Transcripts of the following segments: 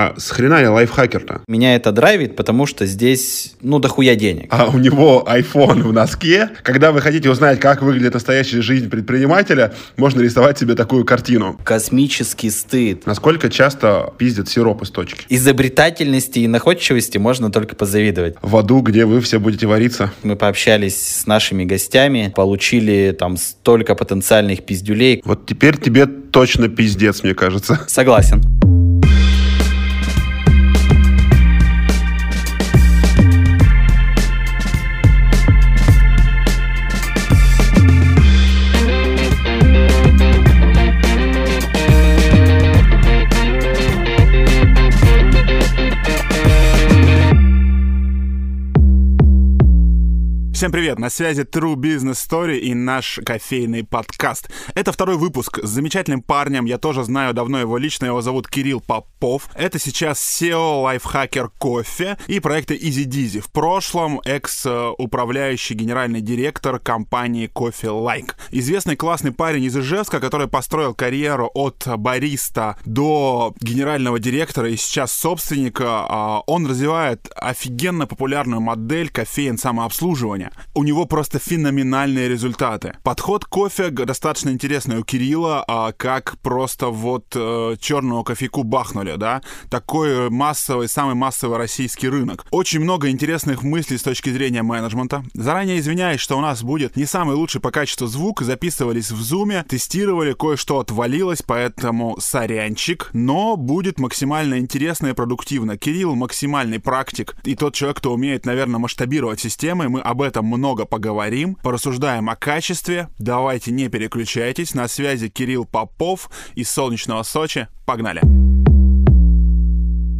А с хрена я лайфхакер-то? Меня это драйвит, потому что здесь, ну, дохуя денег. А у него iPhone в носке. Когда вы хотите узнать, как выглядит настоящая жизнь предпринимателя, можно рисовать себе такую картину. Космический стыд. Насколько часто пиздят сироп из точки? Изобретательности и находчивости можно только позавидовать. В аду, где вы все будете вариться. Мы пообщались с нашими гостями, получили там столько потенциальных пиздюлей. Вот теперь тебе точно пиздец, мне кажется. Согласен. Всем привет, на связи True Business Story и наш кофейный подкаст. Это второй выпуск с замечательным парнем, я тоже знаю давно его лично, его зовут Кирилл Попов. Это сейчас SEO лайфхакер кофе и проекта Easy Dizzy. В прошлом экс-управляющий генеральный директор компании Coffee Like. Известный классный парень из Ижевска, который построил карьеру от бариста до генерального директора и сейчас собственника. А, он развивает офигенно популярную модель кофеин самообслуживания у него просто феноменальные результаты. Подход кофе достаточно интересный у Кирилла, а как просто вот э, черного кофейку бахнули, да? Такой массовый, самый массовый российский рынок. Очень много интересных мыслей с точки зрения менеджмента. Заранее извиняюсь, что у нас будет не самый лучший по качеству звук. Записывались в зуме, тестировали, кое-что отвалилось, поэтому сорянчик. Но будет максимально интересно и продуктивно. Кирилл максимальный практик и тот человек, кто умеет, наверное, масштабировать системы. Мы об этом этом много поговорим, порассуждаем о качестве. Давайте не переключайтесь. На связи Кирилл Попов из солнечного Сочи. Погнали!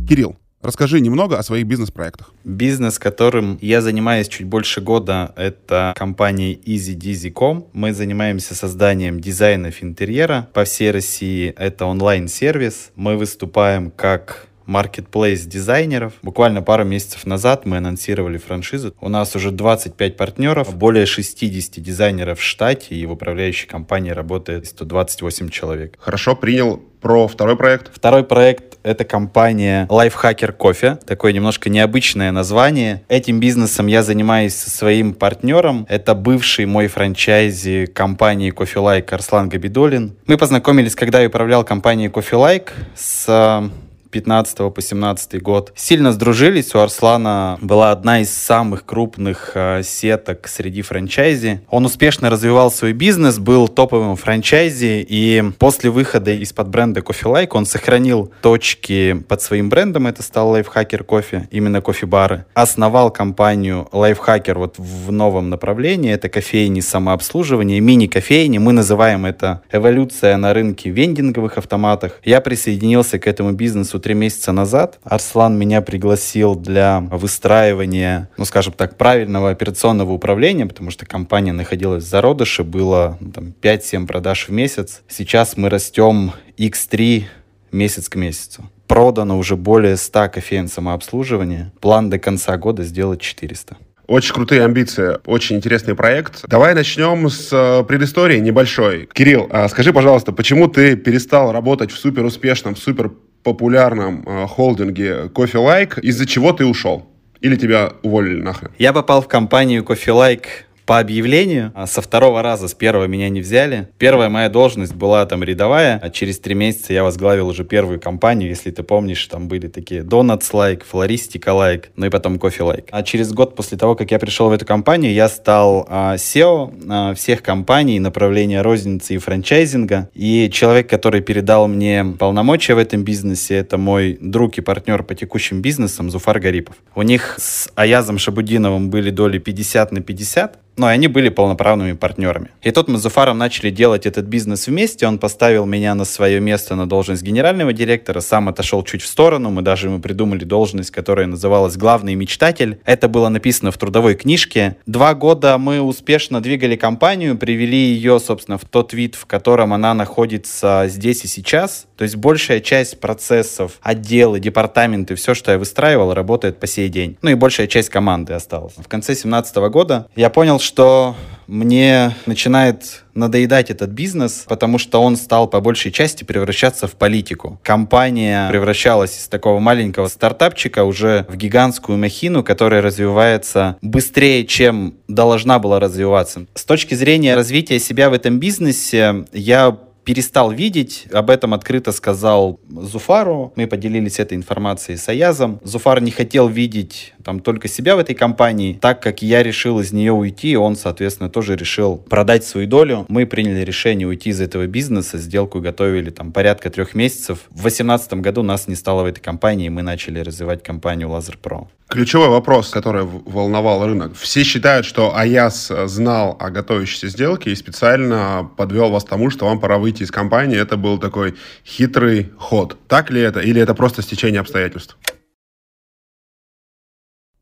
Кирилл, Расскажи немного о своих бизнес-проектах. Бизнес, которым я занимаюсь чуть больше года, это компания EasyDizzy.com. Мы занимаемся созданием дизайнов интерьера по всей России. Это онлайн-сервис. Мы выступаем как маркетплейс дизайнеров. Буквально пару месяцев назад мы анонсировали франшизу. У нас уже 25 партнеров, более 60 дизайнеров в штате, и в управляющей компании работает 128 человек. Хорошо, принял про второй проект. Второй проект — это компания Lifehacker Coffee. Такое немножко необычное название. Этим бизнесом я занимаюсь со своим партнером. Это бывший мой франчайзи компании Coffee Like Арслан Габидолин. Мы познакомились, когда я управлял компанией Coffee Like с 15 по 17 год. Сильно сдружились. У Арслана была одна из самых крупных э, сеток среди франчайзи. Он успешно развивал свой бизнес, был топовым франчайзи, и после выхода из-под бренда Coffee Like он сохранил точки под своим брендом, это стал Lifehacker кофе, именно кофе-бары. Основал компанию Lifehacker вот в новом направлении, это кофейни самообслуживания, мини-кофейни, мы называем это эволюция на рынке вендинговых автоматах. Я присоединился к этому бизнесу три месяца назад Арслан меня пригласил для выстраивания, ну, скажем так, правильного операционного управления, потому что компания находилась в зародыше, было ну, там, 5-7 продаж в месяц. Сейчас мы растем x3 месяц к месяцу. Продано уже более 100 кофеин самообслуживания. План до конца года сделать 400. Очень крутые амбиции, очень интересный проект. Давай начнем с э, предыстории небольшой. Кирилл, а скажи, пожалуйста, почему ты перестал работать в супер успешном, супер популярном э, холдинге Coffee Like, из-за чего ты ушел? Или тебя уволили нахрен? Я попал в компанию Coffee Like по объявлению. А со второго раза, с первого меня не взяли. Первая моя должность была там рядовая, а через три месяца я возглавил уже первую компанию, если ты помнишь, там были такие Donuts Like, Floristica Like, ну и потом Coffee Like. А через год после того, как я пришел в эту компанию, я стал а, SEO а, всех компаний направления розницы и франчайзинга. И человек, который передал мне полномочия в этом бизнесе, это мой друг и партнер по текущим бизнесам Зуфар Гарипов. У них с Аязом Шабудиновым были доли 50 на 50, но они были полноправными партнерами. И тут мы с Зуфаром начали делать этот бизнес вместе. Он поставил меня на свое место на должность генерального директора, сам отошел чуть в сторону. Мы даже ему придумали должность, которая называлась «Главный мечтатель». Это было написано в трудовой книжке. Два года мы успешно двигали компанию, привели ее, собственно, в тот вид, в котором она находится здесь и сейчас. То есть большая часть процессов, отделы, департаменты, все, что я выстраивал, работает по сей день. Ну и большая часть команды осталась. В конце 2017 года я понял, что мне начинает надоедать этот бизнес, потому что он стал по большей части превращаться в политику. Компания превращалась из такого маленького стартапчика уже в гигантскую махину, которая развивается быстрее, чем должна была развиваться. С точки зрения развития себя в этом бизнесе, я перестал видеть. Об этом открыто сказал Зуфару. Мы поделились этой информацией с Аязом. Зуфар не хотел видеть там только себя в этой компании. Так как я решил из нее уйти, он, соответственно, тоже решил продать свою долю. Мы приняли решение уйти из этого бизнеса. Сделку готовили там порядка трех месяцев. В 2018 году нас не стало в этой компании, и мы начали развивать компанию Laser Pro. Ключевой вопрос, который волновал рынок. Все считают, что Аяс знал о готовящейся сделке и специально подвел вас к тому, что вам пора выйти из компании. Это был такой хитрый ход. Так ли это? Или это просто стечение обстоятельств?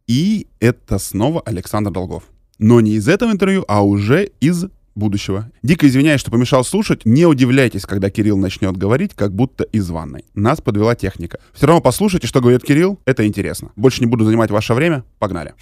И это снова Александр Долгов. Но не из этого интервью, а уже из будущего. Дико извиняюсь, что помешал слушать. Не удивляйтесь, когда Кирилл начнет говорить, как будто из ванной. Нас подвела техника. Все равно послушайте, что говорит Кирилл. Это интересно. Больше не буду занимать ваше время. Погнали.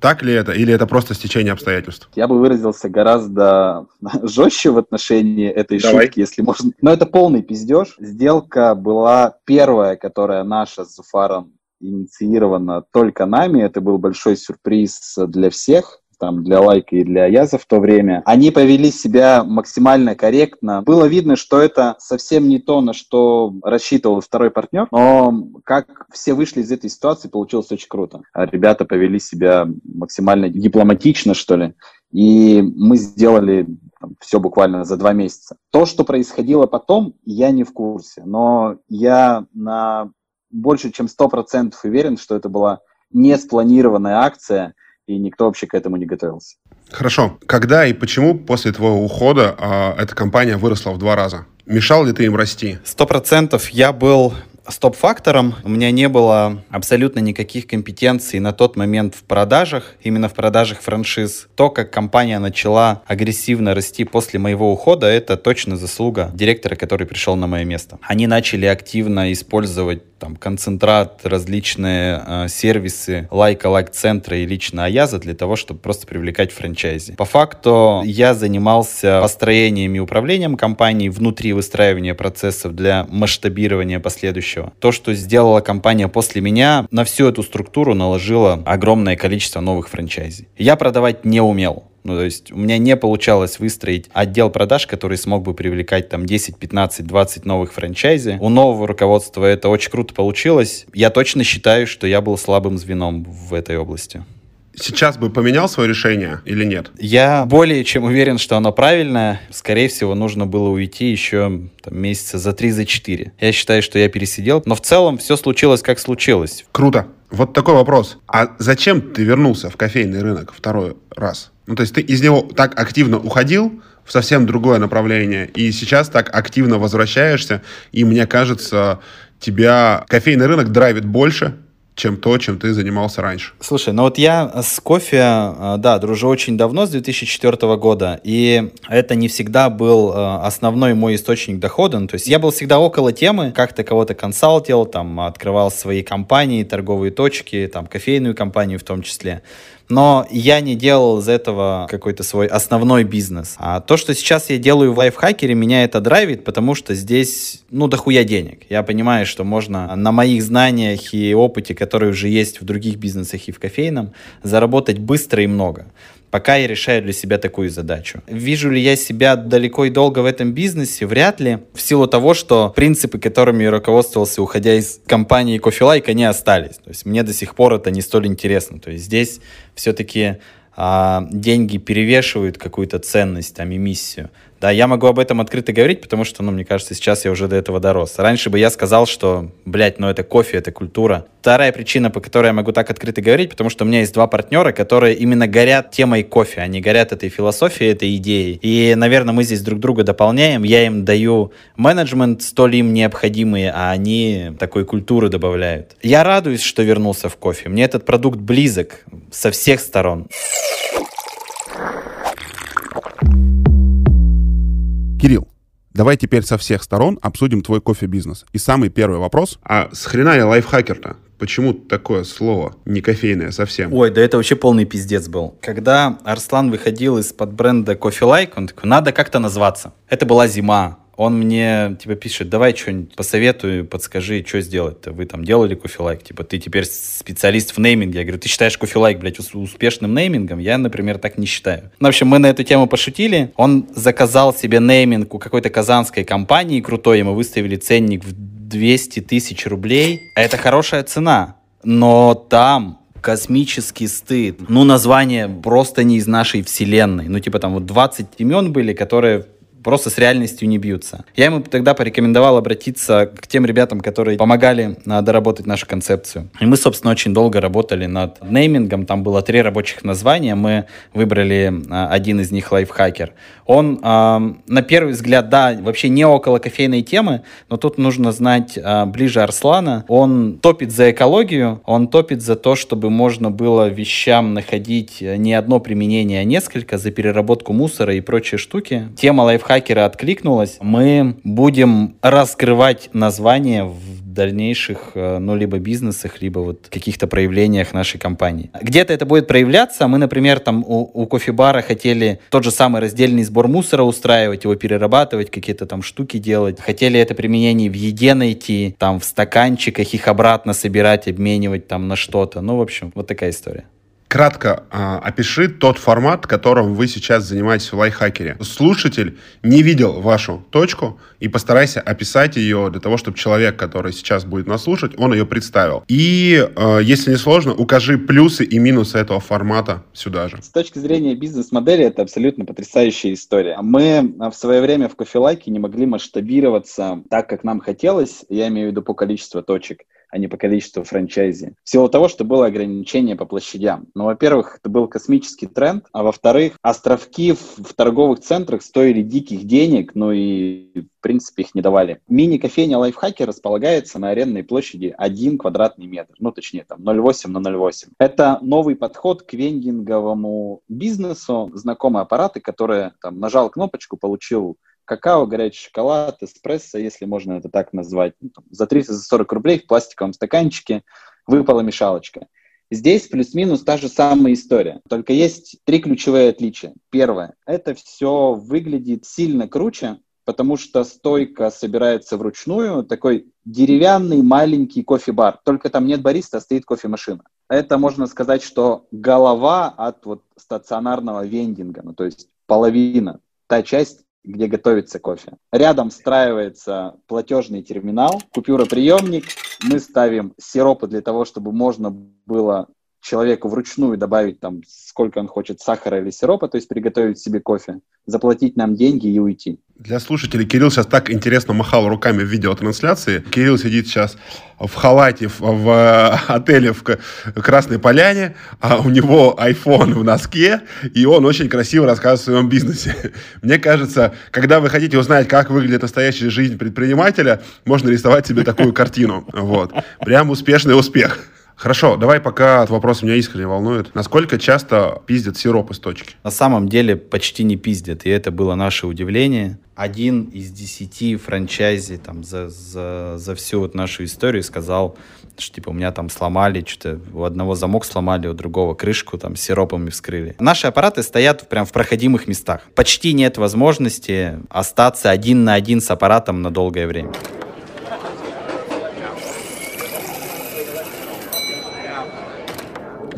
Так ли это, или это просто стечение обстоятельств? Я бы выразился гораздо жестче в отношении этой Давай. шутки, если можно. Но это полный пиздеж. Сделка была первая, которая наша с Зуфаром инициирована только нами. Это был большой сюрприз для всех там, для Лайка и для Яза в то время, они повели себя максимально корректно. Было видно, что это совсем не то, на что рассчитывал второй партнер, но как все вышли из этой ситуации, получилось очень круто. Ребята повели себя максимально дипломатично, что ли, и мы сделали там, все буквально за два месяца. То, что происходило потом, я не в курсе, но я на больше чем 100% уверен, что это была не спланированная акция, и никто вообще к этому не готовился. Хорошо. Когда и почему после твоего ухода э, эта компания выросла в два раза? Мешал ли ты им расти? Сто процентов я был стоп-фактором. У меня не было абсолютно никаких компетенций на тот момент в продажах, именно в продажах франшиз. То, как компания начала агрессивно расти после моего ухода, это точно заслуга директора, который пришел на мое место. Они начали активно использовать там концентрат, различные э, сервисы лайка, лайк-центра и лично Аяза для того, чтобы просто привлекать франчайзи. По факту я занимался построением и управлением компанией внутри выстраивания процессов для масштабирования последующего будущего. То, что сделала компания после меня, на всю эту структуру наложила огромное количество новых франчайзи. Я продавать не умел. Ну, то есть у меня не получалось выстроить отдел продаж, который смог бы привлекать там 10, 15, 20 новых франчайзи. У нового руководства это очень круто получилось. Я точно считаю, что я был слабым звеном в этой области сейчас бы поменял свое решение или нет? Я более чем уверен, что оно правильное. Скорее всего, нужно было уйти еще там, месяца за три, за четыре. Я считаю, что я пересидел, но в целом все случилось, как случилось. Круто. Вот такой вопрос. А зачем ты вернулся в кофейный рынок второй раз? Ну, то есть ты из него так активно уходил, в совсем другое направление, и сейчас так активно возвращаешься, и мне кажется, тебя кофейный рынок драйвит больше, чем то, чем ты занимался раньше. Слушай, ну вот я с кофе, э, да, дружу очень давно, с 2004 года, и это не всегда был э, основной мой источник дохода. Ну, то есть я был всегда около темы, как-то кого-то консалтил, там, открывал свои компании, торговые точки, там, кофейную компанию в том числе но я не делал из этого какой-то свой основной бизнес. А то, что сейчас я делаю в лайфхакере, меня это драйвит, потому что здесь, ну, дохуя денег. Я понимаю, что можно на моих знаниях и опыте, которые уже есть в других бизнесах и в кофейном, заработать быстро и много пока я решаю для себя такую задачу. Вижу ли я себя далеко и долго в этом бизнесе? Вряд ли. В силу того, что принципы, которыми я руководствовался, уходя из компании Coffee они остались. То есть мне до сих пор это не столь интересно. То есть здесь все-таки а, деньги перевешивают какую-то ценность там, и миссию. Да, я могу об этом открыто говорить, потому что, ну, мне кажется, сейчас я уже до этого дорос. Раньше бы я сказал, что, блядь, ну это кофе, это культура. Вторая причина, по которой я могу так открыто говорить, потому что у меня есть два партнера, которые именно горят темой кофе, они горят этой философией, этой идеей. И, наверное, мы здесь друг друга дополняем. Я им даю менеджмент столь им необходимый, а они такой культуры добавляют. Я радуюсь, что вернулся в кофе. Мне этот продукт близок со всех сторон. Кирилл, Давай теперь со всех сторон обсудим твой кофе-бизнес. И самый первый вопрос. А с хрена ли лайфхакер-то? Почему такое слово не кофейное совсем? Ой, да это вообще полный пиздец был. Когда Арслан выходил из-под бренда Coffee Like, он такой, надо как-то назваться. Это была зима. Он мне, типа, пишет, давай что-нибудь посоветую, подскажи, что сделать-то. Вы там делали кофе-лайк? Типа, ты теперь специалист в нейминге. Я говорю, ты считаешь кофе-лайк, блядь, успешным неймингом? Я, например, так не считаю. Ну, в общем, мы на эту тему пошутили. Он заказал себе нейминг у какой-то казанской компании крутой, мы выставили ценник в 200 тысяч рублей. Это хорошая цена. Но там космический стыд. Ну, название просто не из нашей вселенной. Ну, типа там вот 20 имен были, которые просто с реальностью не бьются. Я ему тогда порекомендовал обратиться к тем ребятам, которые помогали а, доработать нашу концепцию. И мы, собственно, очень долго работали над неймингом. Там было три рабочих названия. Мы выбрали а, один из них лайфхакер. Он, э, на первый взгляд, да, вообще не около кофейной темы, но тут нужно знать ближе Арслана. Он топит за экологию, он топит за то, чтобы можно было вещам находить не одно применение, а несколько, за переработку мусора и прочие штуки. Тема лайфхакера откликнулась. Мы будем раскрывать название в дальнейших, э, ну, либо бизнесах, либо вот каких-то проявлениях нашей компании. Где-то это будет проявляться. Мы, например, там у, у кофебара хотели тот же самый раздельный сбор мусора устраивать, его перерабатывать, какие-то там штуки делать. Хотели это применение в еде найти, там в стаканчиках их обратно собирать, обменивать там на что-то. Ну, в общем, вот такая история. Кратко а, опиши тот формат, которым вы сейчас занимаетесь в лайфхакере. Слушатель не видел вашу точку и постарайся описать ее для того, чтобы человек, который сейчас будет нас слушать, он ее представил. И, а, если не сложно, укажи плюсы и минусы этого формата сюда же. С точки зрения бизнес-модели это абсолютно потрясающая история. Мы в свое время в кофелайке не могли масштабироваться так, как нам хотелось, я имею в виду по количеству точек а не по количеству франчайзи. В силу того, что было ограничение по площадям. Ну, во-первых, это был космический тренд, а во-вторых, островки в, в торговых центрах стоили диких денег, ну и в принципе их не давали. Мини-кофейня Лайфхаки располагается на арендной площади 1 квадратный метр, ну точнее там 0,8 на 0,8. Это новый подход к вендинговому бизнесу, знакомые аппараты, которые там нажал кнопочку, получил какао, горячий шоколад, эспрессо, если можно это так назвать, ну, за 340 рублей в пластиковом стаканчике выпала мешалочка. Здесь плюс-минус та же самая история, только есть три ключевые отличия. Первое, это все выглядит сильно круче, потому что стойка собирается вручную, такой деревянный маленький кофе-бар, только там нет бариста, а стоит кофемашина. Это можно сказать, что голова от вот стационарного вендинга, ну то есть половина, та часть, где готовится кофе. Рядом встраивается платежный терминал, купюроприемник. Мы ставим сиропы для того, чтобы можно было человеку вручную добавить там, сколько он хочет сахара или сиропа, то есть приготовить себе кофе, заплатить нам деньги и уйти. Для слушателей Кирилл сейчас так интересно махал руками в видеотрансляции. Кирилл сидит сейчас в халате в, в э, отеле в Красной Поляне, а у него iPhone в носке, и он очень красиво рассказывает о своем бизнесе. Мне кажется, когда вы хотите узнать, как выглядит настоящая жизнь предпринимателя, можно рисовать себе такую картину. Вот. Прям успешный успех. Хорошо, давай пока от вопроса меня искренне волнует. Насколько часто пиздят сироп из точки? На самом деле почти не пиздят, и это было наше удивление. Один из десяти франчайзи там за, за, за всю вот нашу историю сказал, что типа у меня там сломали, что-то у одного замок сломали, у другого крышку там сиропами вскрыли. Наши аппараты стоят прям в проходимых местах. Почти нет возможности остаться один на один с аппаратом на долгое время.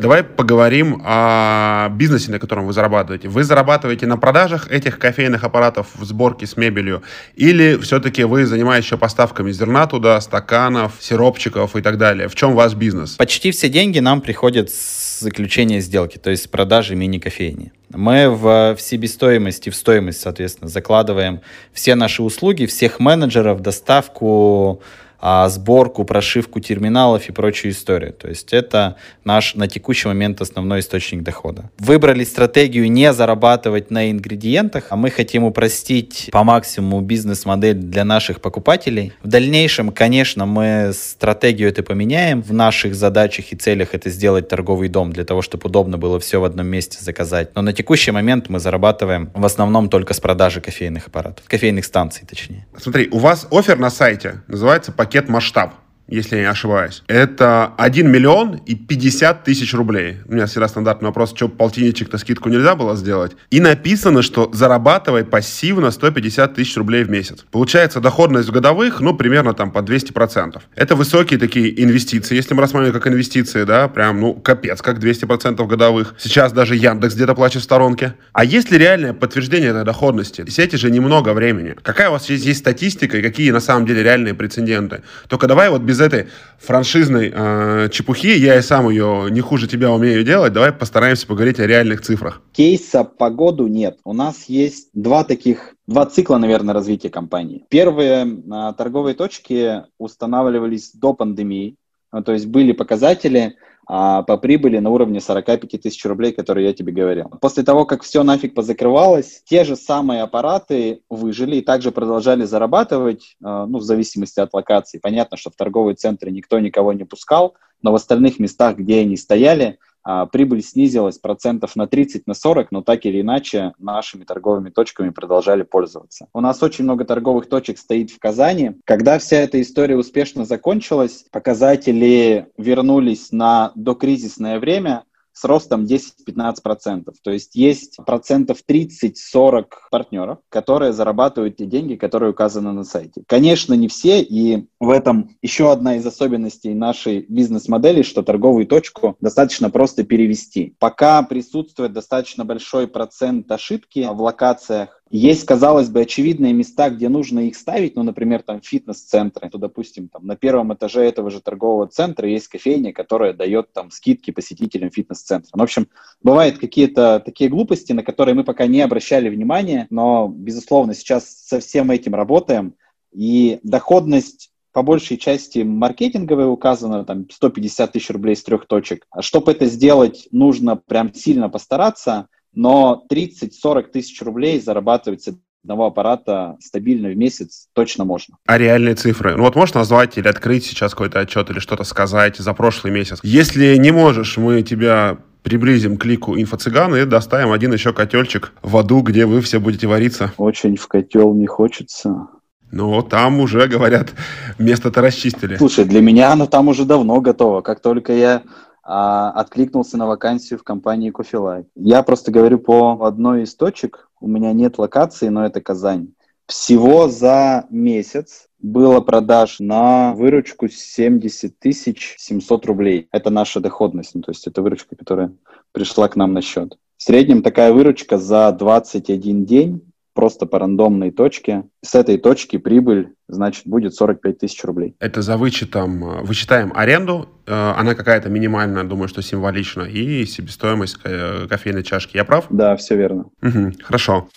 Давай поговорим о бизнесе, на котором вы зарабатываете. Вы зарабатываете на продажах этих кофейных аппаратов в сборке с мебелью? Или все-таки вы занимаетесь еще поставками зерна туда, стаканов, сиропчиков и так далее? В чем ваш бизнес? Почти все деньги нам приходят с заключения сделки, то есть с продажи мини-кофейни. Мы в, в себестоимость и в стоимость, соответственно, закладываем все наши услуги, всех менеджеров, доставку, а, сборку, прошивку терминалов и прочую историю. То есть это наш на текущий момент основной источник дохода. Выбрали стратегию не зарабатывать на ингредиентах, а мы хотим упростить по максимуму бизнес-модель для наших покупателей. В дальнейшем, конечно, мы стратегию это поменяем. В наших задачах и целях это сделать торговый дом для того, чтобы удобно было все в одном месте заказать. Но на текущий момент мы зарабатываем в основном только с продажи кофейных аппаратов, кофейных станций точнее. Смотри, у вас офер на сайте называется пакет масштаб если я не ошибаюсь. Это 1 миллион и 50 тысяч рублей. У меня всегда стандартный вопрос, что полтинничек-то скидку нельзя было сделать. И написано, что зарабатывает пассивно 150 тысяч рублей в месяц. Получается доходность годовых, ну, примерно там по 200%. Это высокие такие инвестиции. Если мы рассматриваем как инвестиции, да, прям, ну, капец, как 200% годовых. Сейчас даже Яндекс где-то плачет в сторонке. А есть ли реальное подтверждение этой доходности? Сети же немного времени. Какая у вас есть, есть статистика и какие на самом деле реальные прецеденты? Только давай вот без этой франшизной э, чепухи, я и сам ее не хуже тебя умею делать, давай постараемся поговорить о реальных цифрах. Кейса по году нет. У нас есть два таких два цикла, наверное, развития компании. Первые э, торговые точки устанавливались до пандемии, ну, то есть были показатели, а по прибыли на уровне 45 тысяч рублей, которые я тебе говорил. После того, как все нафиг позакрывалось, те же самые аппараты выжили и также продолжали зарабатывать, а, ну, в зависимости от локации. Понятно, что в торговые центры никто никого не пускал, но в остальных местах, где они стояли, а, прибыль снизилась процентов на 30, на 40, но так или иначе нашими торговыми точками продолжали пользоваться. У нас очень много торговых точек стоит в Казани. Когда вся эта история успешно закончилась, показатели вернулись на докризисное время, с ростом 10-15%. То есть есть процентов 30-40 партнеров, которые зарабатывают те деньги, которые указаны на сайте. Конечно, не все, и в этом еще одна из особенностей нашей бизнес-модели, что торговую точку достаточно просто перевести. Пока присутствует достаточно большой процент ошибки в локациях, есть, казалось бы, очевидные места, где нужно их ставить, ну, например, там фитнес-центры, то, допустим, там на первом этаже этого же торгового центра есть кофейня, которая дает там скидки посетителям фитнес-центра. Ну, в общем, бывают какие-то такие глупости, на которые мы пока не обращали внимания, но, безусловно, сейчас со всем этим работаем, и доходность по большей части маркетинговая указана, там 150 тысяч рублей с трех точек. А чтобы это сделать, нужно прям сильно постараться, но 30-40 тысяч рублей зарабатывать с одного аппарата стабильно в месяц точно можно. А реальные цифры? Ну вот можешь назвать или открыть сейчас какой-то отчет или что-то сказать за прошлый месяц? Если не можешь, мы тебя приблизим к лику инфо-цыган и доставим один еще котельчик в аду, где вы все будете вариться. Очень в котел не хочется. Ну, там уже, говорят, место-то расчистили. Слушай, для меня оно там уже давно готово. Как только я а, откликнулся на вакансию в компании Coffee Я просто говорю по одной из точек, у меня нет локации, но это Казань. Всего за месяц было продаж на выручку 70 тысяч 700 рублей. Это наша доходность, ну, то есть это выручка, которая пришла к нам на счет. В среднем такая выручка за 21 день просто по рандомной точке. С этой точки прибыль, значит, будет 45 тысяч рублей. Это за вычетом, э, вычитаем аренду, э, она какая-то минимальная, думаю, что символично, и себестоимость э, кофейной чашки. Я прав? Да, все верно. Угу, хорошо.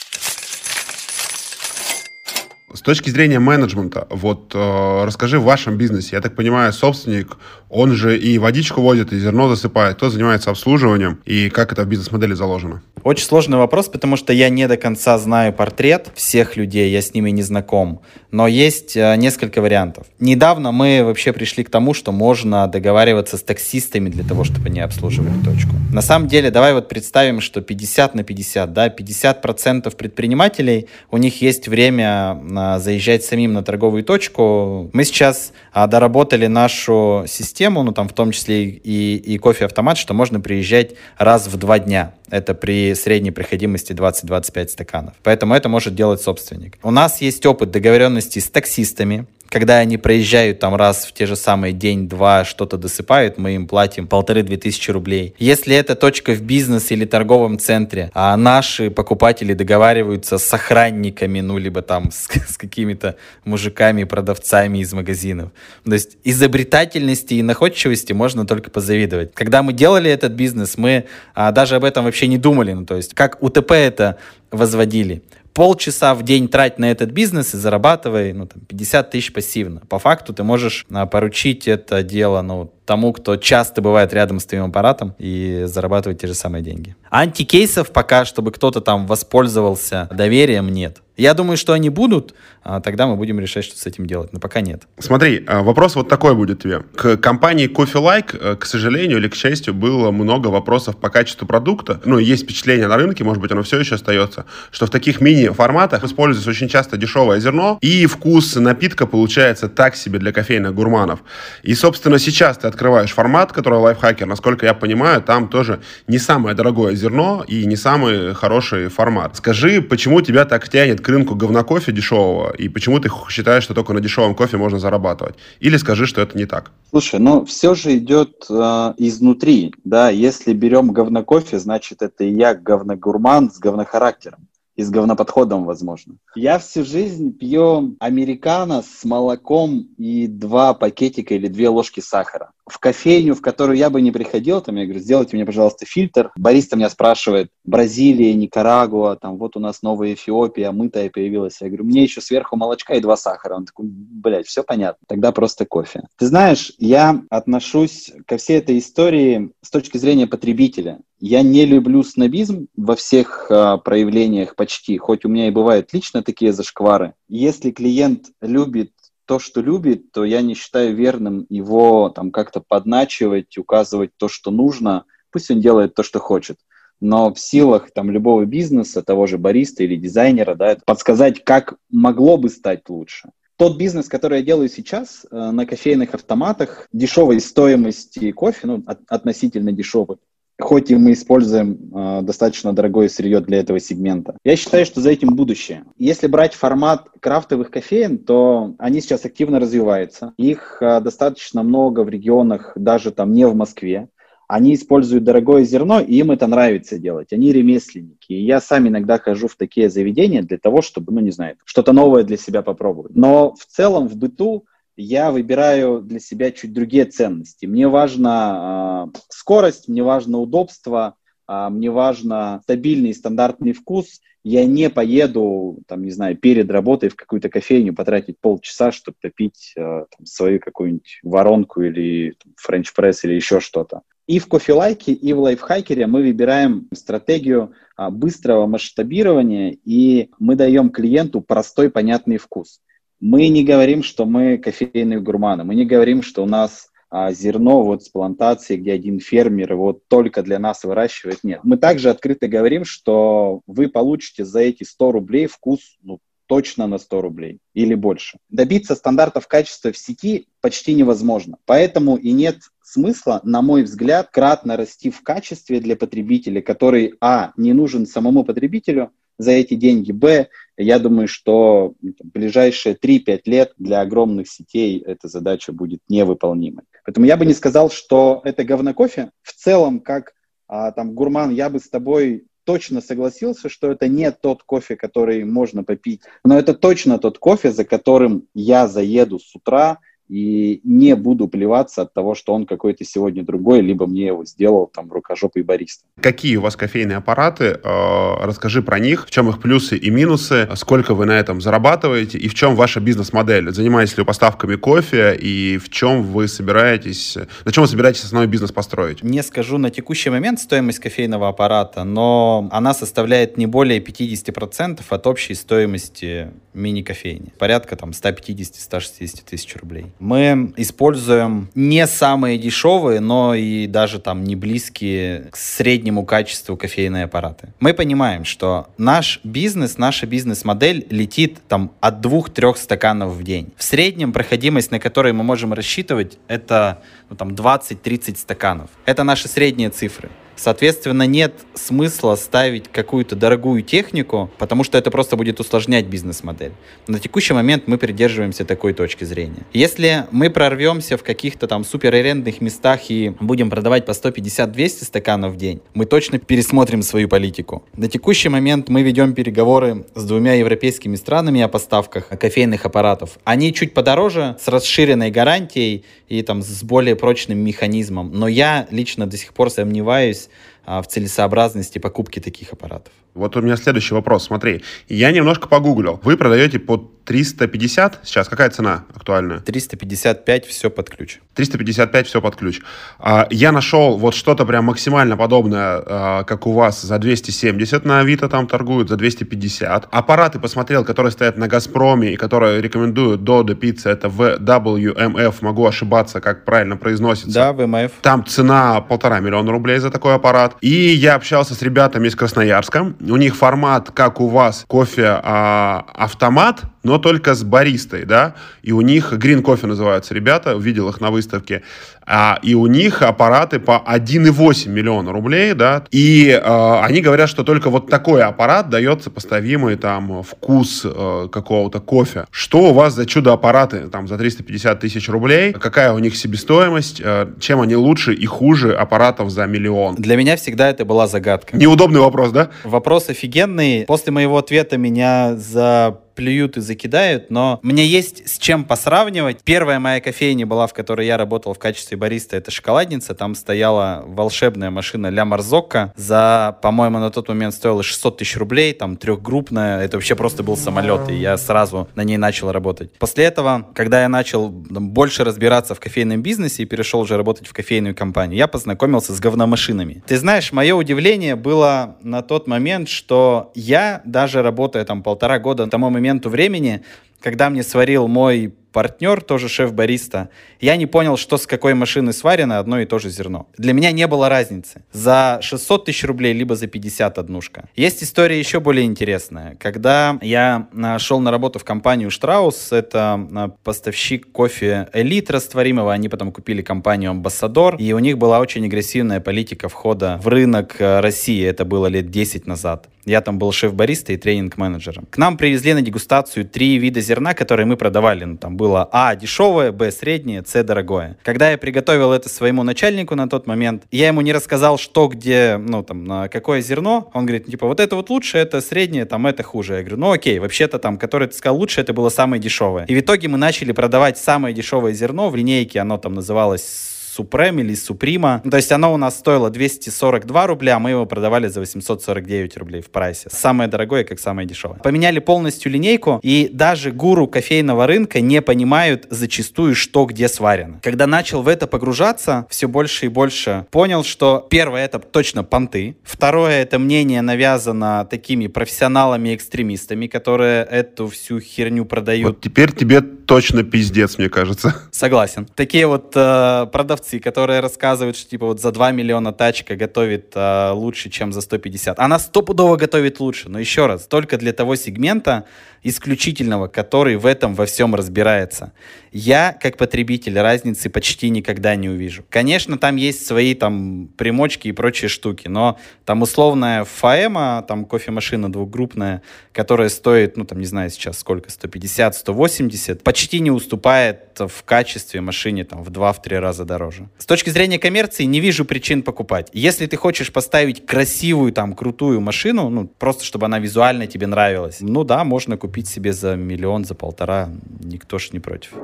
С точки зрения менеджмента, вот э, расскажи в вашем бизнесе, я так понимаю, собственник, он же и водичку водит, и зерно засыпает, кто занимается обслуживанием, и как это в бизнес-модели заложено? Очень сложный вопрос, потому что я не до конца знаю портрет всех людей, я с ними не знаком, но есть э, несколько вариантов. Недавно мы вообще пришли к тому, что можно договариваться с таксистами для того, чтобы они обслуживали точку. На самом деле, давай вот представим, что 50 на 50, да, 50% предпринимателей, у них есть время заезжать самим на торговую точку. Мы сейчас а, доработали нашу систему, ну там в том числе и, и кофе-автомат, что можно приезжать раз в два дня. Это при средней проходимости 20-25 стаканов. Поэтому это может делать собственник. У нас есть опыт договоренности с таксистами когда они проезжают там раз в те же самые день-два, что-то досыпают, мы им платим полторы-две тысячи рублей. Если это точка в бизнес или торговом центре, а наши покупатели договариваются с охранниками, ну, либо там с, с какими-то мужиками, продавцами из магазинов. То есть изобретательности и находчивости можно только позавидовать. Когда мы делали этот бизнес, мы а, даже об этом вообще не думали. Ну, то есть как УТП это возводили? полчаса в день трать на этот бизнес и зарабатывай ну, там, 50 тысяч пассивно. По факту ты можешь а, поручить это дело ну, тому, кто часто бывает рядом с твоим аппаратом и зарабатывать те же самые деньги. Антикейсов пока, чтобы кто-то там воспользовался доверием, нет. Я думаю, что они будут, а тогда мы будем решать, что с этим делать, но пока нет. Смотри, а, вопрос вот такой будет тебе. К компании Coffee Like, э, к сожалению или к счастью, было много вопросов по качеству продукта. Ну, есть впечатление на рынке, может быть, оно все еще остается, что в таких мини-форматах используется очень часто дешевое зерно, и вкус напитка получается так себе для кофейных гурманов. И, собственно, сейчас ты открываешь формат, который лайфхакер, насколько я понимаю, там тоже не самое дорогое зерно и не самый хороший формат. Скажи, почему тебя так тянет к рынку говнокофе дешевого, и почему ты считаешь, что только на дешевом кофе можно зарабатывать? Или скажи, что это не так. Слушай, ну все же идет э, изнутри, да, если берем говнокофе, значит это и я говногурман с говнохарактером и с говноподходом, возможно. Я всю жизнь пью американо с молоком и два пакетика или две ложки сахара в кофейню, в которую я бы не приходил, там я говорю, сделайте мне, пожалуйста, фильтр. Бариста меня спрашивает, Бразилия, Никарагуа, там вот у нас новая Эфиопия, мытая появилась. Я говорю, мне еще сверху молочка и два сахара. Он такой, блядь, все понятно, тогда просто кофе. Ты знаешь, я отношусь ко всей этой истории с точки зрения потребителя. Я не люблю снобизм во всех э, проявлениях почти, хоть у меня и бывают лично такие зашквары. Если клиент любит то, что любит, то я не считаю верным его там как-то подначивать, указывать то, что нужно. Пусть он делает то, что хочет. Но в силах там любого бизнеса, того же бариста или дизайнера, да, подсказать, как могло бы стать лучше. Тот бизнес, который я делаю сейчас э, на кофейных автоматах, дешевой стоимости кофе, ну, от, относительно дешевый, хоть и мы используем э, достаточно дорогое сырье для этого сегмента. Я считаю, что за этим будущее. Если брать формат крафтовых кофеин, то они сейчас активно развиваются. Их э, достаточно много в регионах, даже там не в Москве. Они используют дорогое зерно, и им это нравится делать. Они ремесленники. И я сам иногда хожу в такие заведения для того, чтобы, ну не знаю, что-то новое для себя попробовать. Но в целом в быту я выбираю для себя чуть другие ценности. Мне важна э, скорость, мне важно удобство, э, мне важно стабильный стандартный вкус. Я не поеду, там, не знаю, перед работой в какую-то кофейню потратить полчаса, чтобы попить э, там, свою какую-нибудь воронку или френч-пресс или еще что-то. И в кофелайке, и в лайфхакере мы выбираем стратегию а, быстрого масштабирования, и мы даем клиенту простой, понятный вкус. Мы не говорим, что мы кофейные гурманы, мы не говорим, что у нас а, зерно вот с плантации, где один фермер его только для нас выращивает. Нет. Мы также открыто говорим, что вы получите за эти 100 рублей вкус ну, точно на 100 рублей или больше. Добиться стандартов качества в сети почти невозможно. Поэтому и нет смысла, на мой взгляд, кратно расти в качестве для потребителя, который, а, не нужен самому потребителю, за эти деньги. Б, я думаю, что ближайшие 3-5 лет для огромных сетей эта задача будет невыполнимой. Поэтому я бы не сказал, что это говно кофе. В целом, как а, там гурман, я бы с тобой точно согласился, что это не тот кофе, который можно попить, но это точно тот кофе, за которым я заеду с утра, и не буду плеваться от того, что он какой-то сегодня другой, либо мне его сделал там рукожопый бариста. Какие у вас кофейные аппараты? Э, расскажи про них, в чем их плюсы и минусы, сколько вы на этом зарабатываете и в чем ваша бизнес-модель? Занимаетесь ли вы поставками кофе и в чем вы собираетесь, на чем вы собираетесь основной бизнес построить? Не скажу на текущий момент стоимость кофейного аппарата, но она составляет не более 50% от общей стоимости мини-кофейни. Порядка там 150-160 тысяч рублей. Мы используем не самые дешевые, но и даже там не близкие к среднему качеству кофейные аппараты. Мы понимаем, что наш бизнес, наша бизнес-модель летит там от двух-трех стаканов в день. В среднем проходимость, на которой мы можем рассчитывать, это ну, там 20-30 стаканов. Это наши средние цифры. Соответственно, нет смысла ставить какую-то дорогую технику, потому что это просто будет усложнять бизнес-модель. На текущий момент мы придерживаемся такой точки зрения. Если мы прорвемся в каких-то там суперарендных местах и будем продавать по 150-200 стаканов в день, мы точно пересмотрим свою политику. На текущий момент мы ведем переговоры с двумя европейскими странами о поставках кофейных аппаратов. Они чуть подороже, с расширенной гарантией и там с более прочным механизмом. Но я лично до сих пор сомневаюсь, а, в целесообразности покупки таких аппаратов. Вот у меня следующий вопрос. Смотри, я немножко погуглил. Вы продаете по 350 сейчас? Какая цена актуальная? 355 все под ключ. 355 все под ключ. А, я нашел вот что-то прям максимально подобное, а, как у вас, за 270 на Авито там торгуют, за 250. Аппараты посмотрел, которые стоят на Газпроме и которые рекомендуют Dodo Pizza, это WMF, могу ошибаться, как правильно произносится. Да, WMF. Там цена полтора миллиона рублей за такой аппарат. И я общался с ребятами из Красноярска. У них формат, как у вас, кофе а, автомат, но только с баристой, да, и у них Green Coffee называются ребята, видел их на выставке, а, и у них аппараты по 1,8 миллиона рублей, да, и а, они говорят, что только вот такой аппарат дает сопоставимый там вкус а, какого-то кофе. Что у вас за чудо-аппараты там за 350 тысяч рублей? Какая у них себестоимость? А, чем они лучше и хуже аппаратов за миллион? Для меня всегда это была загадка. Неудобный вопрос, да? Вопрос офигенный. После моего ответа меня за плюют и закидают, но мне есть с чем посравнивать. Первая моя кофейня была, в которой я работал в качестве бариста, это шоколадница. Там стояла волшебная машина Ля Марзокко. За, по-моему, на тот момент стоила 600 тысяч рублей, там трехгруппная. Это вообще просто был самолет, и я сразу на ней начал работать. После этого, когда я начал больше разбираться в кофейном бизнесе и перешел уже работать в кофейную компанию, я познакомился с говномашинами. Ты знаешь, мое удивление было на тот момент, что я, даже работая там полтора года, тому моменту моменту времени, когда мне сварил мой партнер, тоже шеф-бариста, я не понял, что с какой машины сварено одно и то же зерно. Для меня не было разницы. За 600 тысяч рублей, либо за 50 однушка. Есть история еще более интересная. Когда я а, шел на работу в компанию Штраус, это а, поставщик кофе Элит растворимого, они потом купили компанию Амбассадор, и у них была очень агрессивная политика входа в рынок а, России, это было лет 10 назад. Я там был шеф-бариста и тренинг-менеджером. К нам привезли на дегустацию три вида зерна, которые мы продавали. Ну, там было А дешевое, Б среднее, С дорогое. Когда я приготовил это своему начальнику на тот момент, я ему не рассказал, что где, ну там, на какое зерно. Он говорит, типа, вот это вот лучше, это среднее, там это хуже. Я говорю, ну окей, вообще-то там, которое ты сказал лучше, это было самое дешевое. И в итоге мы начали продавать самое дешевое зерно в линейке, оно там называлось Supreme или Suprema. То есть оно у нас стоило 242 рубля, а мы его продавали за 849 рублей в прайсе. Самое дорогое, как самое дешевое. Поменяли полностью линейку, и даже гуру кофейного рынка не понимают зачастую, что где сварено. Когда начал в это погружаться, все больше и больше понял, что первое это точно понты, второе это мнение навязано такими профессионалами-экстремистами, которые эту всю херню продают. Вот теперь тебе точно пиздец, мне кажется. Согласен. Такие вот э, продавцы продавцы, которые рассказывают, что типа вот за 2 миллиона тачка готовит а, лучше, чем за 150. Она стопудово готовит лучше, но еще раз, только для того сегмента исключительного, который в этом во всем разбирается. Я, как потребитель, разницы почти никогда не увижу. Конечно, там есть свои там примочки и прочие штуки, но там условная ФАЭМа, там кофемашина двухгруппная, которая стоит, ну там не знаю сейчас сколько, 150, 180, почти не уступает в качестве машине там в 2-3 раза дороже. С точки зрения коммерции не вижу причин покупать. Если ты хочешь поставить красивую там крутую машину, ну просто чтобы она визуально тебе нравилась, ну да, можно купить купить себе за миллион, за полтора, никто ж не против.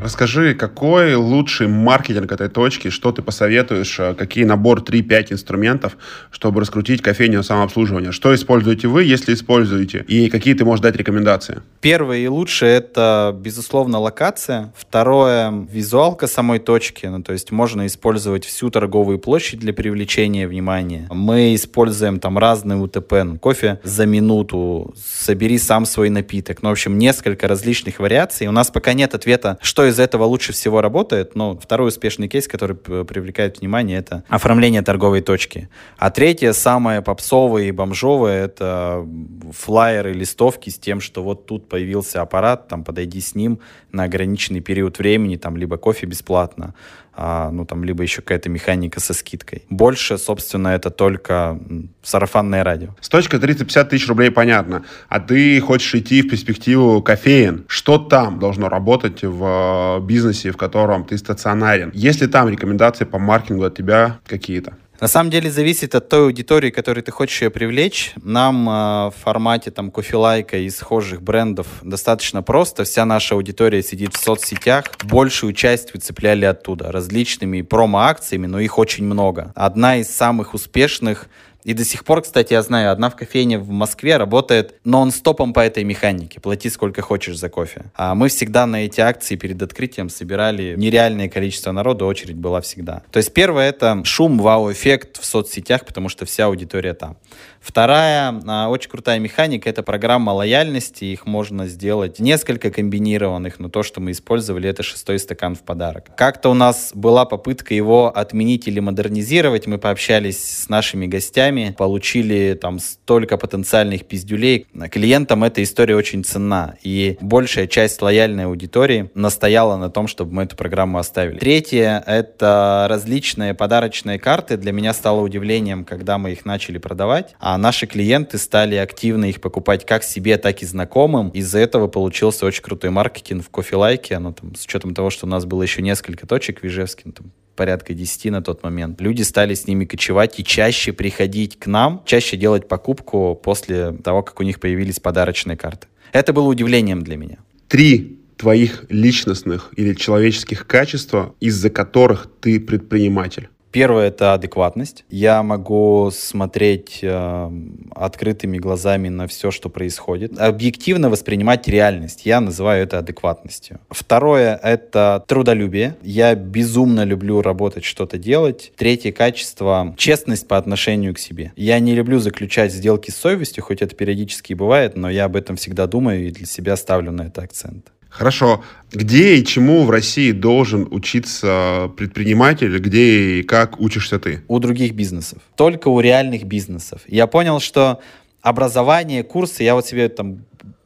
Расскажи, какой лучший маркетинг этой точки, что ты посоветуешь, э, какие набор 3-5 инструментов, чтобы раскрутить кофейню самообслуживания? Что используете вы, если используете, и какие ты можешь дать рекомендации? Первое и лучшее — это, безусловно, локация. Второе — визуалка самой точки, ну, то есть можно использовать всю торговую площадь для привлечения внимания. Мы используем там разные УТП, ну, кофе за минуту, собери сам свой напиток, ну, в общем, несколько различных вариаций. У нас пока нет ответа, что из этого лучше всего работает, но второй успешный кейс, который привлекает внимание, это оформление торговой точки. А третье, самое попсовое и бомжовое, это флайеры, листовки с тем, что вот тут появился аппарат, там подойди с ним на ограниченный период времени, там либо кофе бесплатно, а, ну там либо еще какая-то механика со скидкой. Больше, собственно, это только сарафанное радио. С точки 350 тысяч рублей понятно. А ты хочешь идти в перспективу кофеин. Что там должно работать в э, бизнесе, в котором ты стационарен? Есть ли там рекомендации по маркетингу от тебя какие-то? На самом деле зависит от той аудитории, которой ты хочешь ее привлечь. Нам э, в формате там кофелайка и схожих брендов достаточно просто. Вся наша аудитория сидит в соцсетях. Большую часть выцепляли оттуда различными промо-акциями, но их очень много. Одна из самых успешных и до сих пор, кстати, я знаю, одна в кофейне в Москве работает нон-стопом по этой механике. Плати сколько хочешь за кофе. А мы всегда на эти акции перед открытием собирали нереальное количество народу, очередь была всегда. То есть первое это шум, вау-эффект в соцсетях, потому что вся аудитория там. Вторая а, очень крутая механика — это программа лояльности. Их можно сделать несколько комбинированных, но то, что мы использовали, это шестой стакан в подарок. Как-то у нас была попытка его отменить или модернизировать. Мы пообщались с нашими гостями, получили там столько потенциальных пиздюлей. Клиентам эта история очень ценна, и большая часть лояльной аудитории настояла на том, чтобы мы эту программу оставили. Третье — это различные подарочные карты. Для меня стало удивлением, когда мы их начали продавать а наши клиенты стали активно их покупать как себе, так и знакомым. Из-за этого получился очень крутой маркетинг в кофелайке, ну, там, с учетом того, что у нас было еще несколько точек в Ижевске, ну, там, порядка 10 на тот момент. Люди стали с ними кочевать и чаще приходить к нам, чаще делать покупку после того, как у них появились подарочные карты. Это было удивлением для меня. Три твоих личностных или человеческих качества, из-за которых ты предприниматель. Первое — это адекватность. Я могу смотреть э, открытыми глазами на все, что происходит. Объективно воспринимать реальность. Я называю это адекватностью. Второе — это трудолюбие. Я безумно люблю работать, что-то делать. Третье качество — честность по отношению к себе. Я не люблю заключать сделки с совестью, хоть это периодически и бывает, но я об этом всегда думаю и для себя ставлю на это акцент. Хорошо. Где и чему в России должен учиться предприниматель? Где и как учишься ты? У других бизнесов. Только у реальных бизнесов. Я понял, что образование, курсы, я вот себе там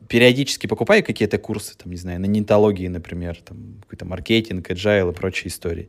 периодически покупаю какие-то курсы, там, не знаю, на нетологии, например, там, какой-то маркетинг, agile и прочие истории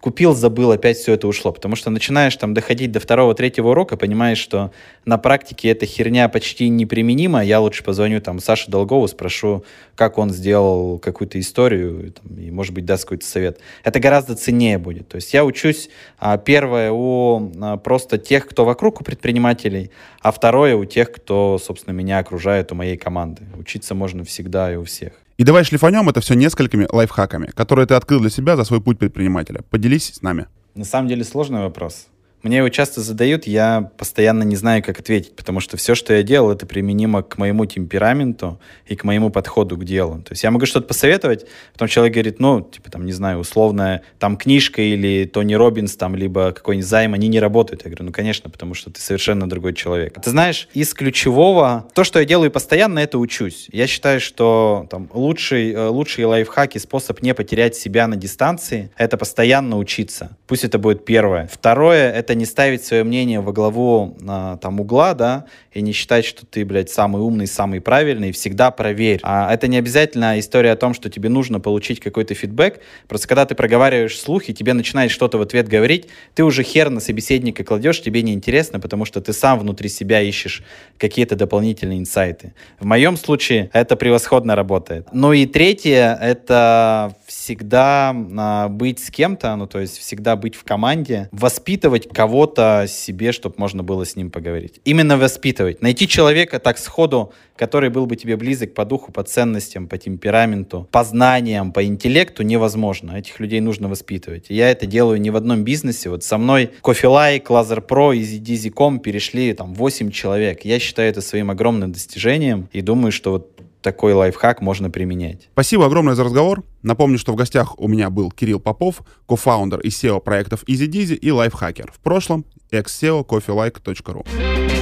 купил, забыл, опять все это ушло. Потому что начинаешь там доходить до второго, третьего урока, понимаешь, что на практике эта херня почти неприменима. Я лучше позвоню там Саше Долгову, спрошу, как он сделал какую-то историю, там, и, может быть, даст какой-то совет. Это гораздо ценнее будет. То есть я учусь, а, первое, у а, просто тех, кто вокруг, у предпринимателей, а второе, у тех, кто, собственно, меня окружает, у моей команды. Учиться можно всегда и у всех. И давай шлифанем это все несколькими лайфхаками, которые ты открыл для себя за свой путь предпринимателя. Поделись с нами. На самом деле сложный вопрос. Мне его часто задают, я постоянно не знаю, как ответить, потому что все, что я делал, это применимо к моему темпераменту и к моему подходу к делу. То есть я могу что-то посоветовать, потом человек говорит, ну, типа, там, не знаю, условная там книжка или Тони Робинс, там, либо какой-нибудь займ, они не работают. Я говорю, ну, конечно, потому что ты совершенно другой человек. Ты знаешь, из ключевого, то, что я делаю постоянно, это учусь. Я считаю, что там лучший, э, лучший лайфхак и способ не потерять себя на дистанции, это постоянно учиться. Пусть это будет первое. Второе, это это не ставить свое мнение во главу а, там угла, да, и не считать, что ты, блядь, самый умный, самый правильный, всегда проверь. А это не обязательно история о том, что тебе нужно получить какой-то фидбэк. Просто когда ты проговариваешь слух, и тебе начинает что-то в ответ говорить, ты уже хер на собеседника кладешь, тебе неинтересно, потому что ты сам внутри себя ищешь какие-то дополнительные инсайты. В моем случае это превосходно работает. Ну и третье, это всегда а, быть с кем-то, ну то есть всегда быть в команде, воспитывать кого-то себе, чтобы можно было с ним поговорить. Именно воспитывать. Найти человека так сходу, который был бы тебе близок по духу, по ценностям, по темпераменту, по знаниям, по интеллекту невозможно. Этих людей нужно воспитывать. И я это делаю не в одном бизнесе. Вот со мной Laser Pro и Dizzy.com перешли там 8 человек. Я считаю это своим огромным достижением и думаю, что вот такой лайфхак можно применять. Спасибо огромное за разговор. Напомню, что в гостях у меня был Кирилл Попов, кофаундер и SEO проектов EasyDizzy и лайфхакер. В прошлом ex-SEO coffeelike.ru.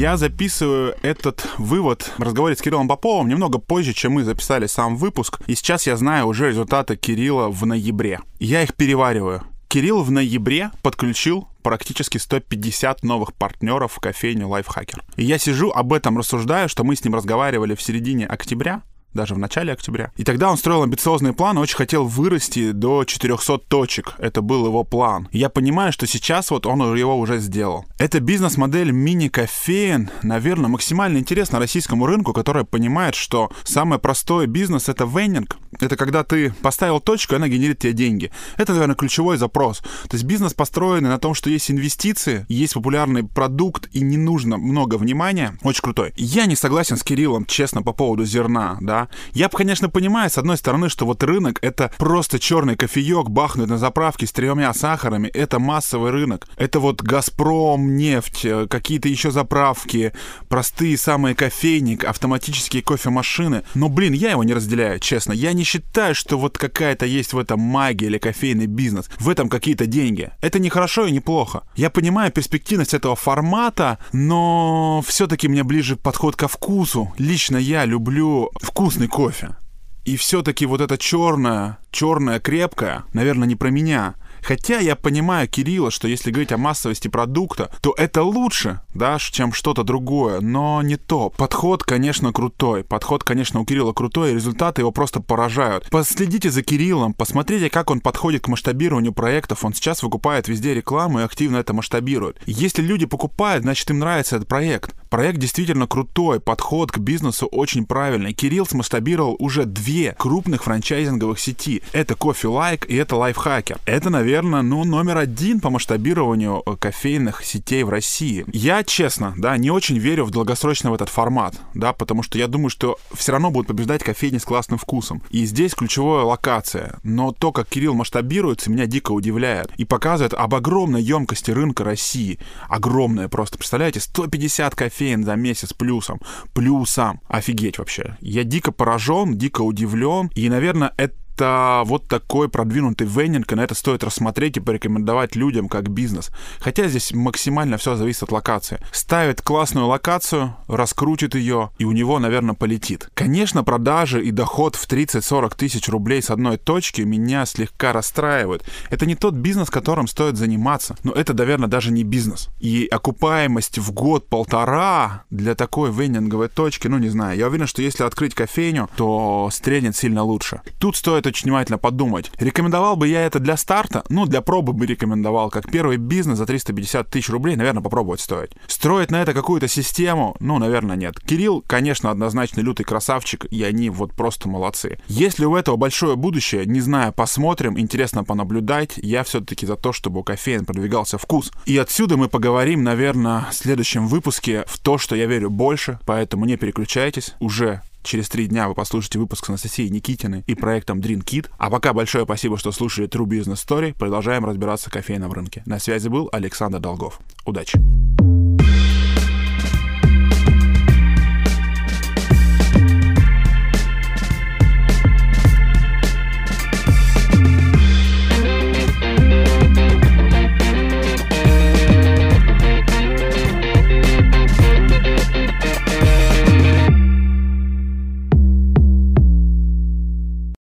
Я записываю этот вывод в разговоре с Кириллом Поповым немного позже, чем мы записали сам выпуск. И сейчас я знаю уже результаты Кирилла в ноябре. Я их перевариваю. Кирилл в ноябре подключил практически 150 новых партнеров в кофейню Lifehacker. И я сижу об этом рассуждаю, что мы с ним разговаривали в середине октября, даже в начале октября. И тогда он строил амбициозные планы, очень хотел вырасти до 400 точек. Это был его план. Я понимаю, что сейчас вот он его уже сделал. Эта бизнес-модель мини-кофеин, наверное, максимально интересна российскому рынку, которая понимает, что самый простой бизнес — это вендинг. Это когда ты поставил точку, и она генерит тебе деньги. Это, наверное, ключевой запрос. То есть бизнес построенный на том, что есть инвестиции, есть популярный продукт, и не нужно много внимания. Очень крутой. Я не согласен с Кириллом, честно, по поводу зерна, да. Я, конечно, понимаю, с одной стороны, что вот рынок — это просто черный кофеек, бахнуть на заправке с тремя сахарами. Это массовый рынок. Это вот Газпром, нефть, э, какие-то еще заправки, простые самые кофейник, автоматические кофемашины. Но, блин, я его не разделяю, честно. Я не считаю, что вот какая-то есть в этом магия или кофейный бизнес. В этом какие-то деньги. Это не хорошо и не плохо. Я понимаю перспективность этого формата, но все-таки мне ближе подход ко вкусу. Лично я люблю вкусный кофе. И все-таки вот это черное, черное крепкое, наверное, не про меня. Хотя я понимаю Кирилла, что если говорить о массовости продукта, то это лучше, да, чем что-то другое, но не то. Подход, конечно, крутой. Подход, конечно, у Кирилла крутой, и результаты его просто поражают. Последите за Кириллом, посмотрите, как он подходит к масштабированию проектов. Он сейчас выкупает везде рекламу и активно это масштабирует. Если люди покупают, значит им нравится этот проект. Проект действительно крутой, подход к бизнесу очень правильный. Кирилл смасштабировал уже две крупных франчайзинговых сети. Это Coffee Like и это Lifehacker. Это, наверное, наверное, ну, номер один по масштабированию э, кофейных сетей в России. Я, честно, да, не очень верю в долгосрочно в этот формат, да, потому что я думаю, что все равно будут побеждать кофейни с классным вкусом. И здесь ключевая локация. Но то, как Кирилл масштабируется, меня дико удивляет. И показывает об огромной емкости рынка России. Огромная просто. Представляете, 150 кофеин за месяц плюсом. Плюсом. Офигеть вообще. Я дико поражен, дико удивлен. И, наверное, это это вот такой продвинутый вендинг, и на это стоит рассмотреть и порекомендовать людям как бизнес. Хотя здесь максимально все зависит от локации. Ставит классную локацию, раскрутит ее, и у него, наверное, полетит. Конечно, продажи и доход в 30-40 тысяч рублей с одной точки меня слегка расстраивают. Это не тот бизнес, которым стоит заниматься. Но это, наверное, даже не бизнес. И окупаемость в год-полтора для такой вендинговой точки, ну, не знаю. Я уверен, что если открыть кофейню, то стрельнет сильно лучше. Тут стоит очень внимательно подумать. Рекомендовал бы я это для старта? Ну, для пробы бы рекомендовал. Как первый бизнес за 350 тысяч рублей, наверное, попробовать стоит. Строить на это какую-то систему? Ну, наверное, нет. Кирилл, конечно, однозначно лютый красавчик, и они вот просто молодцы. Если у этого большое будущее, не знаю, посмотрим, интересно понаблюдать, я все-таки за то, чтобы у кофеин продвигался вкус. И отсюда мы поговорим, наверное, в следующем выпуске в то, что я верю больше, поэтому не переключайтесь. Уже Через три дня вы послушаете выпуск с Анастасией Никитиной и проектом Dream Kit. А пока большое спасибо, что слушали True Business Story. Продолжаем разбираться в кофейном рынке. На связи был Александр Долгов. Удачи!